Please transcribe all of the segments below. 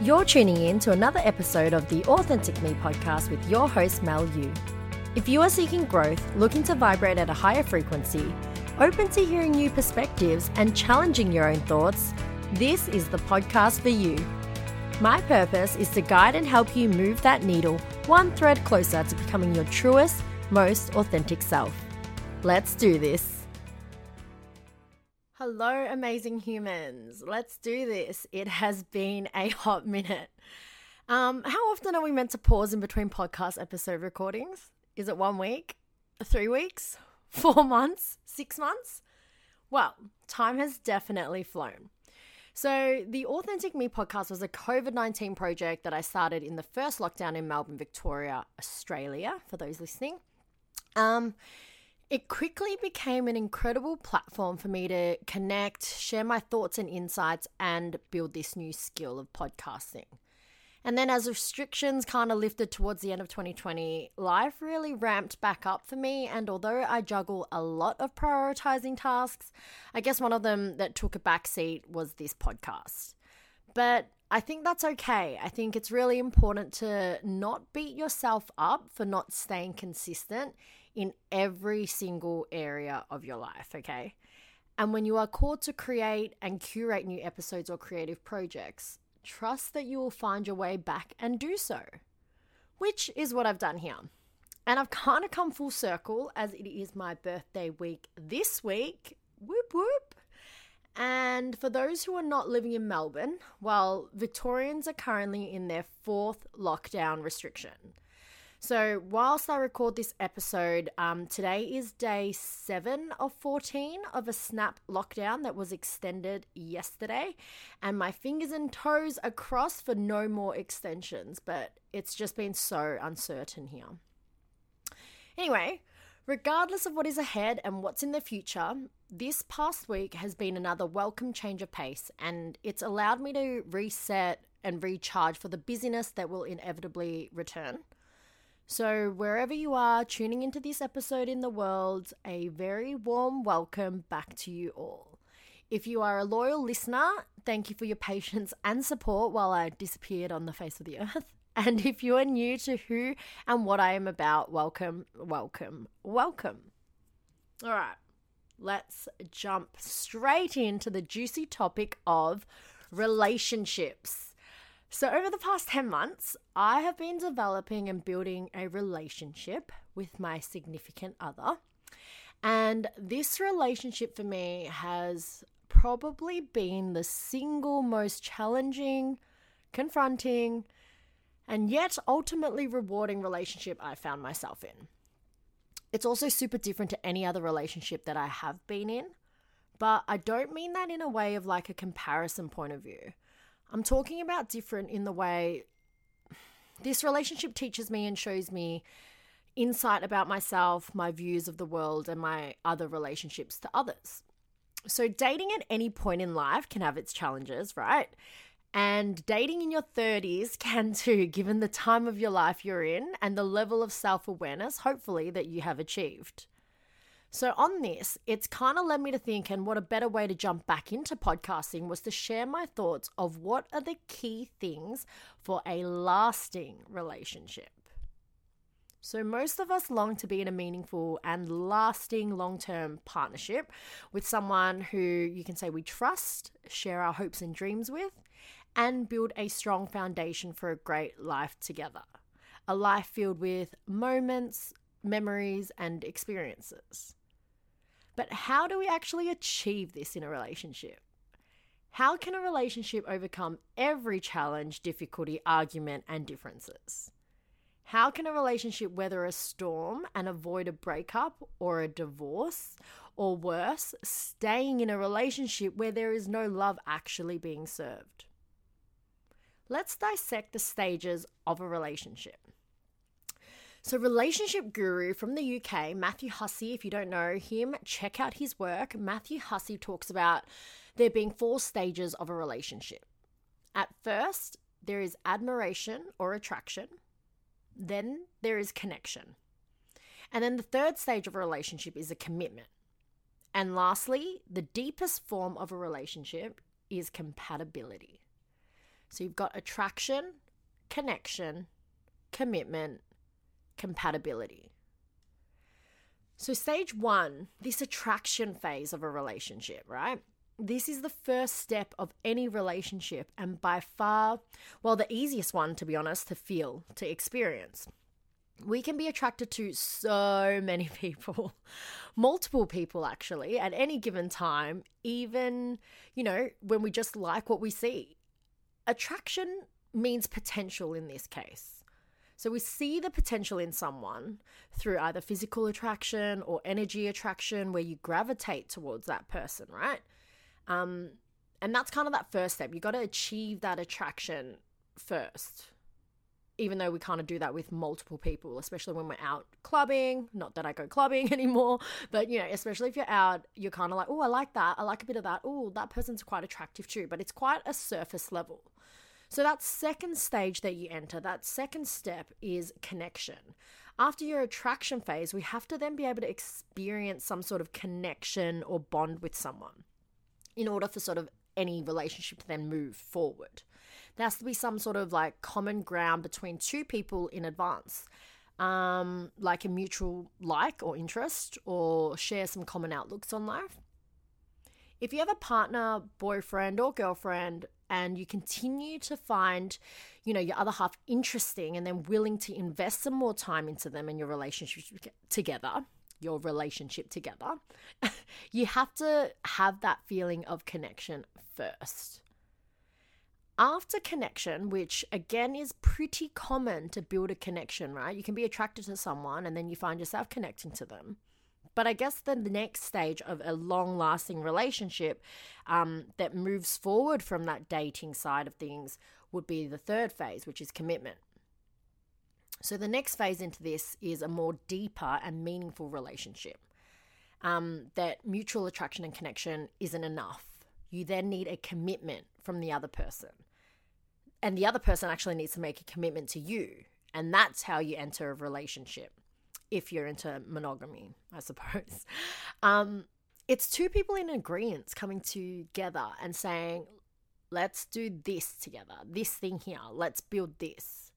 You're tuning in to another episode of the Authentic Me podcast with your host, Mel Yu. If you are seeking growth, looking to vibrate at a higher frequency, open to hearing new perspectives, and challenging your own thoughts, this is the podcast for you. My purpose is to guide and help you move that needle one thread closer to becoming your truest, most authentic self. Let's do this. Hello, amazing humans. Let's do this. It has been a hot minute. Um, how often are we meant to pause in between podcast episode recordings? Is it one week? Three weeks? Four months? Six months? Well, time has definitely flown. So, the Authentic Me podcast was a COVID 19 project that I started in the first lockdown in Melbourne, Victoria, Australia, for those listening. Um, it quickly became an incredible platform for me to connect, share my thoughts and insights, and build this new skill of podcasting. And then, as restrictions kind of lifted towards the end of 2020, life really ramped back up for me. And although I juggle a lot of prioritizing tasks, I guess one of them that took a backseat was this podcast. But I think that's okay. I think it's really important to not beat yourself up for not staying consistent in every single area of your life, okay? And when you are called to create and curate new episodes or creative projects, trust that you will find your way back and do so, which is what I've done here. And I've kind of come full circle as it is my birthday week this week. Whoop whoop. And for those who are not living in Melbourne, well, Victorians are currently in their fourth lockdown restriction. So, whilst I record this episode, um, today is day seven of 14 of a snap lockdown that was extended yesterday. And my fingers and toes are crossed for no more extensions, but it's just been so uncertain here. Anyway, regardless of what is ahead and what's in the future, this past week has been another welcome change of pace, and it's allowed me to reset and recharge for the busyness that will inevitably return. So, wherever you are tuning into this episode in the world, a very warm welcome back to you all. If you are a loyal listener, thank you for your patience and support while I disappeared on the face of the earth. And if you are new to who and what I am about, welcome, welcome, welcome. All right, let's jump straight into the juicy topic of relationships. So, over the past 10 months, I have been developing and building a relationship with my significant other. And this relationship for me has probably been the single most challenging, confronting, and yet ultimately rewarding relationship I found myself in. It's also super different to any other relationship that I have been in, but I don't mean that in a way of like a comparison point of view. I'm talking about different in the way this relationship teaches me and shows me insight about myself, my views of the world, and my other relationships to others. So, dating at any point in life can have its challenges, right? And dating in your 30s can too, given the time of your life you're in and the level of self awareness, hopefully, that you have achieved. So, on this, it's kind of led me to think, and what a better way to jump back into podcasting was to share my thoughts of what are the key things for a lasting relationship. So, most of us long to be in a meaningful and lasting long term partnership with someone who you can say we trust, share our hopes and dreams with, and build a strong foundation for a great life together. A life filled with moments, memories, and experiences. But how do we actually achieve this in a relationship? How can a relationship overcome every challenge, difficulty, argument, and differences? How can a relationship weather a storm and avoid a breakup or a divorce, or worse, staying in a relationship where there is no love actually being served? Let's dissect the stages of a relationship. So, relationship guru from the UK, Matthew Hussey, if you don't know him, check out his work. Matthew Hussey talks about there being four stages of a relationship. At first, there is admiration or attraction, then there is connection. And then the third stage of a relationship is a commitment. And lastly, the deepest form of a relationship is compatibility. So you've got attraction, connection, commitment, compatibility. So, stage one, this attraction phase of a relationship, right? This is the first step of any relationship, and by far, well, the easiest one, to be honest, to feel, to experience. We can be attracted to so many people, multiple people actually, at any given time, even, you know, when we just like what we see. Attraction means potential in this case. So we see the potential in someone through either physical attraction or energy attraction where you gravitate towards that person, right? Um, and that's kind of that first step. You got to achieve that attraction first. Even though we kind of do that with multiple people, especially when we're out clubbing. Not that I go clubbing anymore, but you know, especially if you're out, you're kind of like, oh, I like that. I like a bit of that. Oh, that person's quite attractive too. But it's quite a surface level. So, that second stage that you enter, that second step is connection. After your attraction phase, we have to then be able to experience some sort of connection or bond with someone in order for sort of any relationship to then move forward. There has to be some sort of like common ground between two people in advance, um, like a mutual like or interest, or share some common outlooks on life. If you have a partner, boyfriend, or girlfriend and you continue to find, you know, your other half interesting and then willing to invest some more time into them and your relationship together, your relationship together, you have to have that feeling of connection first. After connection, which again is pretty common to build a connection, right? You can be attracted to someone and then you find yourself connecting to them. But I guess the next stage of a long lasting relationship um, that moves forward from that dating side of things would be the third phase, which is commitment. So the next phase into this is a more deeper and meaningful relationship. Um, that mutual attraction and connection isn't enough. You then need a commitment from the other person. And the other person actually needs to make a commitment to you. And that's how you enter a relationship if you're into monogamy, I suppose. Um, it's two people in agreement coming together and saying, let's do this together, this thing here, let's build this.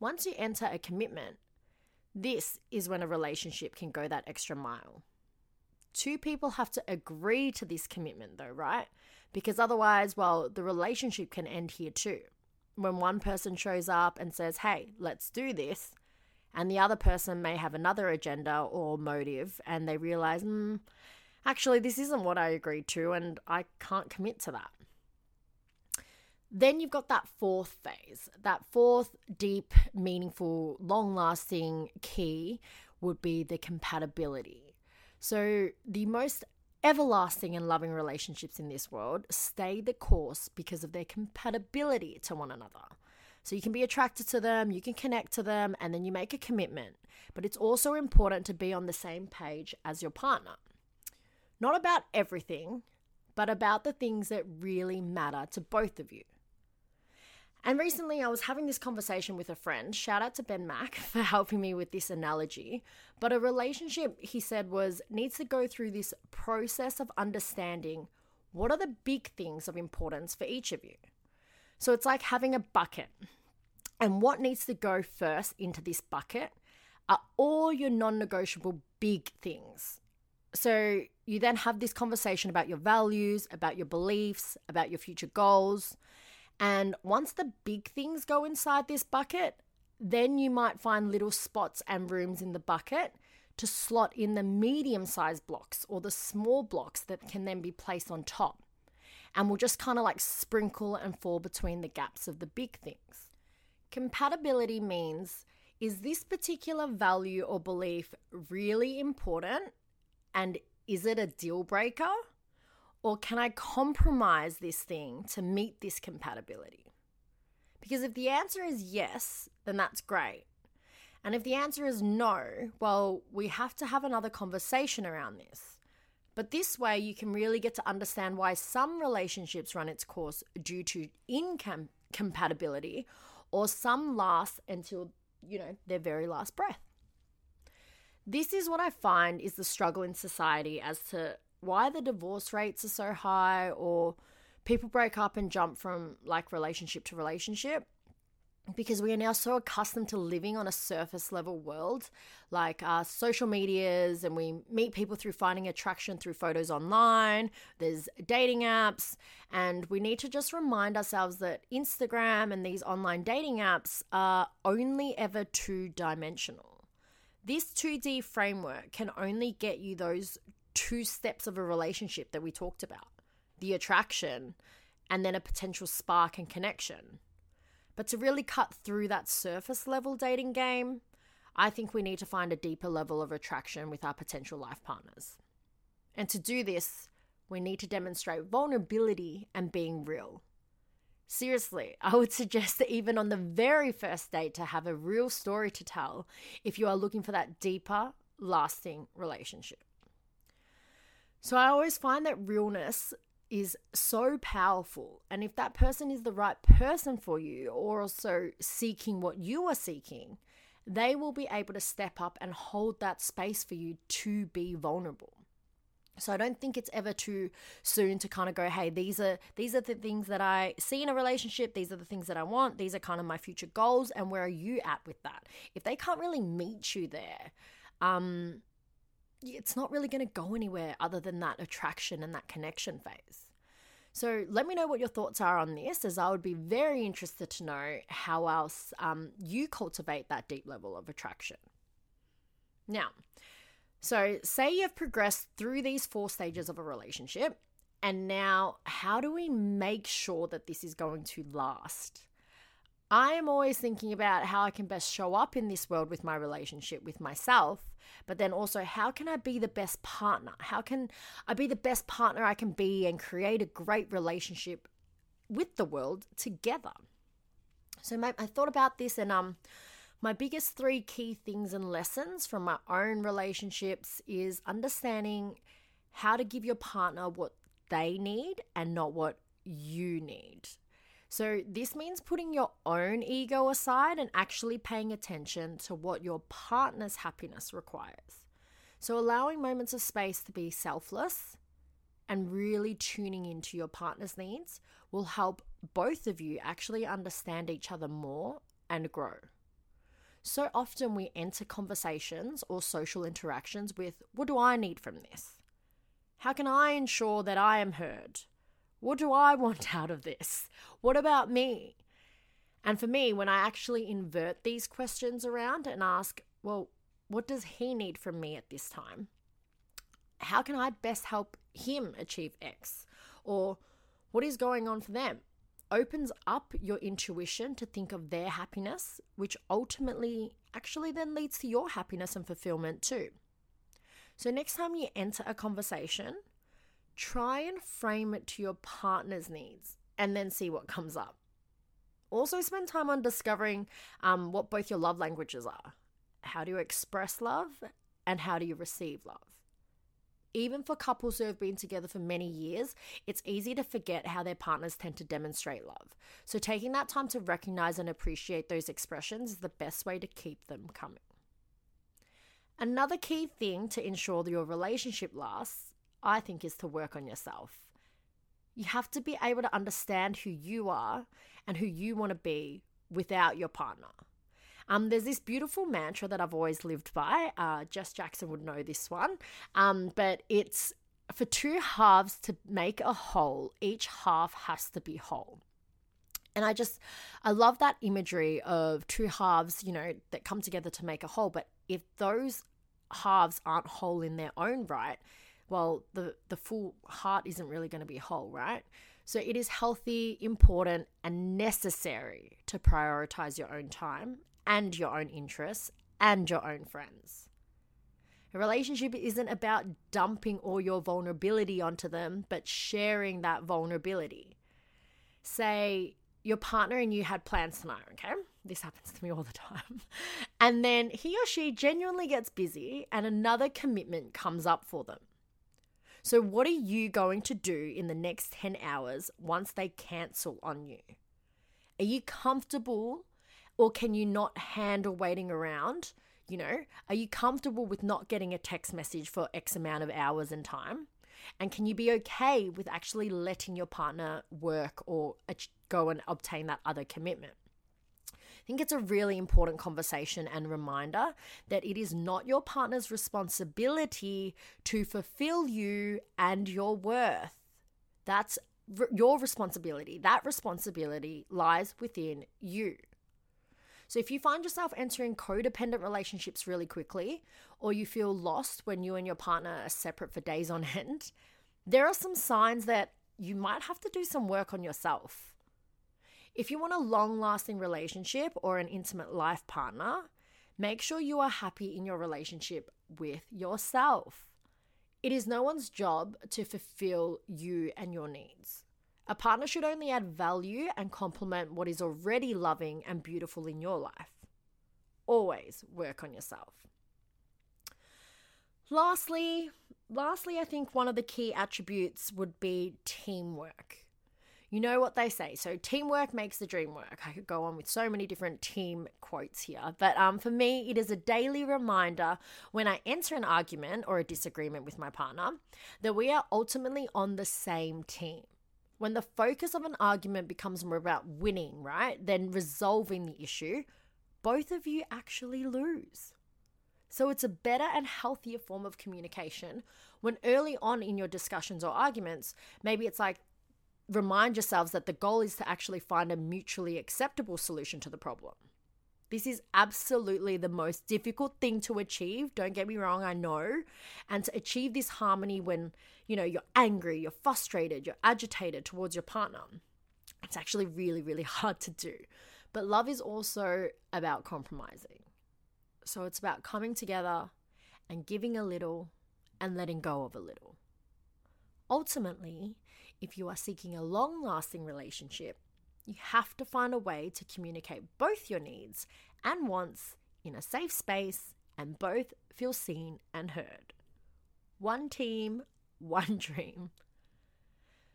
Once you enter a commitment, this is when a relationship can go that extra mile. Two people have to agree to this commitment, though, right? Because otherwise, well, the relationship can end here too. When one person shows up and says, hey, let's do this, and the other person may have another agenda or motive and they realize, hmm, actually, this isn't what I agreed to and I can't commit to that. Then you've got that fourth phase. That fourth, deep, meaningful, long lasting key would be the compatibility. So, the most everlasting and loving relationships in this world stay the course because of their compatibility to one another. So you can be attracted to them, you can connect to them, and then you make a commitment. But it's also important to be on the same page as your partner. Not about everything, but about the things that really matter to both of you. And recently, I was having this conversation with a friend. Shout out to Ben Mack for helping me with this analogy. But a relationship, he said, was needs to go through this process of understanding what are the big things of importance for each of you. So it's like having a bucket. And what needs to go first into this bucket are all your non negotiable big things. So you then have this conversation about your values, about your beliefs, about your future goals. And once the big things go inside this bucket, then you might find little spots and rooms in the bucket to slot in the medium sized blocks or the small blocks that can then be placed on top and will just kind of like sprinkle and fall between the gaps of the big things. Compatibility means is this particular value or belief really important and is it a deal breaker? Or can I compromise this thing to meet this compatibility? Because if the answer is yes, then that's great. And if the answer is no, well, we have to have another conversation around this. But this way, you can really get to understand why some relationships run its course due to incompatibility, or some last until, you know, their very last breath. This is what I find is the struggle in society as to why the divorce rates are so high, or People break up and jump from like relationship to relationship because we are now so accustomed to living on a surface level world like uh, social medias and we meet people through finding attraction through photos online there's dating apps and we need to just remind ourselves that instagram and these online dating apps are only ever two dimensional this 2d framework can only get you those two steps of a relationship that we talked about the attraction and then a potential spark and connection but to really cut through that surface level dating game, I think we need to find a deeper level of attraction with our potential life partners. And to do this, we need to demonstrate vulnerability and being real. Seriously, I would suggest that even on the very first date to have a real story to tell if you are looking for that deeper, lasting relationship. So I always find that realness is so powerful. And if that person is the right person for you, or also seeking what you are seeking, they will be able to step up and hold that space for you to be vulnerable. So I don't think it's ever too soon to kind of go, hey, these are these are the things that I see in a relationship, these are the things that I want, these are kind of my future goals, and where are you at with that? If they can't really meet you there, um, it's not really going to go anywhere other than that attraction and that connection phase. So let me know what your thoughts are on this, as I would be very interested to know how else um, you cultivate that deep level of attraction. Now, so say you've progressed through these four stages of a relationship, and now how do we make sure that this is going to last? I am always thinking about how I can best show up in this world with my relationship with myself, but then also how can I be the best partner? How can I be the best partner I can be and create a great relationship with the world together? So my, I thought about this and um my biggest three key things and lessons from my own relationships is understanding how to give your partner what they need and not what you need. So, this means putting your own ego aside and actually paying attention to what your partner's happiness requires. So, allowing moments of space to be selfless and really tuning into your partner's needs will help both of you actually understand each other more and grow. So often we enter conversations or social interactions with, What do I need from this? How can I ensure that I am heard? What do I want out of this? What about me? And for me, when I actually invert these questions around and ask, well, what does he need from me at this time? How can I best help him achieve X? Or what is going on for them? Opens up your intuition to think of their happiness, which ultimately actually then leads to your happiness and fulfillment too. So, next time you enter a conversation, try and frame it to your partner's needs and then see what comes up. Also, spend time on discovering um, what both your love languages are. How do you express love and how do you receive love? Even for couples who have been together for many years, it's easy to forget how their partners tend to demonstrate love. So, taking that time to recognize and appreciate those expressions is the best way to keep them coming. Another key thing to ensure that your relationship lasts I think, is to work on yourself. You have to be able to understand who you are and who you want to be without your partner. Um, there's this beautiful mantra that I've always lived by. Uh, Jess Jackson would know this one, um, but it's for two halves to make a whole, each half has to be whole. And I just, I love that imagery of two halves, you know, that come together to make a whole. But if those halves aren't whole in their own right, well, the, the full heart isn't really going to be whole, right? So it is healthy, important, and necessary to prioritize your own time and your own interests and your own friends. A relationship isn't about dumping all your vulnerability onto them, but sharing that vulnerability. Say your partner and you had plans tonight, okay? This happens to me all the time. And then he or she genuinely gets busy and another commitment comes up for them. So, what are you going to do in the next 10 hours once they cancel on you? Are you comfortable or can you not handle waiting around? You know, are you comfortable with not getting a text message for X amount of hours and time? And can you be okay with actually letting your partner work or go and obtain that other commitment? Think it's a really important conversation and reminder that it is not your partner's responsibility to fulfill you and your worth. That's your responsibility. That responsibility lies within you. So if you find yourself entering codependent relationships really quickly, or you feel lost when you and your partner are separate for days on end, there are some signs that you might have to do some work on yourself. If you want a long lasting relationship or an intimate life partner, make sure you are happy in your relationship with yourself. It is no one's job to fulfill you and your needs. A partner should only add value and complement what is already loving and beautiful in your life. Always work on yourself. Lastly, lastly, I think one of the key attributes would be teamwork. You know what they say. So teamwork makes the dream work. I could go on with so many different team quotes here, but um, for me, it is a daily reminder when I enter an argument or a disagreement with my partner that we are ultimately on the same team when the focus of an argument becomes more about winning, right, than resolving the issue, both of you actually lose. So it's a better and healthier form of communication when early on in your discussions or arguments, maybe it's like remind yourselves that the goal is to actually find a mutually acceptable solution to the problem. This is absolutely the most difficult thing to achieve. Don't get me wrong, I know. And to achieve this harmony when, you know, you're angry, you're frustrated, you're agitated towards your partner, it's actually really, really hard to do. But love is also about compromising. So it's about coming together and giving a little and letting go of a little. Ultimately, if you are seeking a long lasting relationship, you have to find a way to communicate both your needs and wants in a safe space and both feel seen and heard. One team, one dream.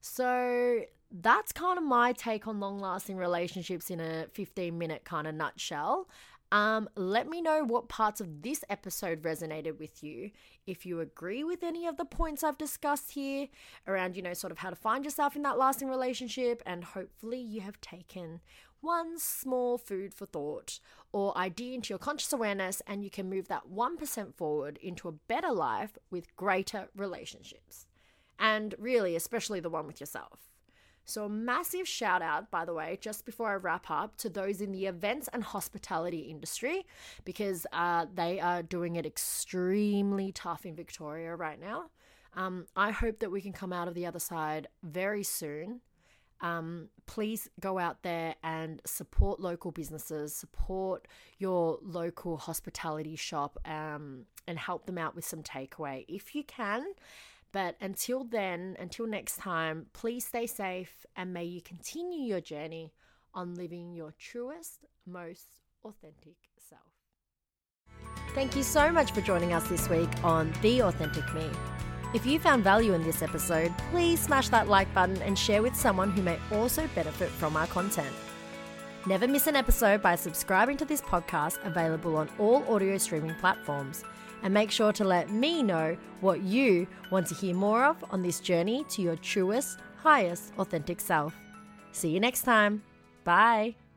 So that's kind of my take on long lasting relationships in a 15 minute kind of nutshell. Um, let me know what parts of this episode resonated with you. If you agree with any of the points I've discussed here around, you know, sort of how to find yourself in that lasting relationship, and hopefully you have taken one small food for thought or idea into your conscious awareness, and you can move that 1% forward into a better life with greater relationships. And really, especially the one with yourself. So, a massive shout out, by the way, just before I wrap up, to those in the events and hospitality industry because uh, they are doing it extremely tough in Victoria right now. Um, I hope that we can come out of the other side very soon. Um, please go out there and support local businesses, support your local hospitality shop, um, and help them out with some takeaway if you can. But until then, until next time, please stay safe and may you continue your journey on living your truest, most authentic self. Thank you so much for joining us this week on The Authentic Me. If you found value in this episode, please smash that like button and share with someone who may also benefit from our content. Never miss an episode by subscribing to this podcast, available on all audio streaming platforms and make sure to let me know what you want to hear more of on this journey to your truest, highest, authentic self. See you next time. Bye.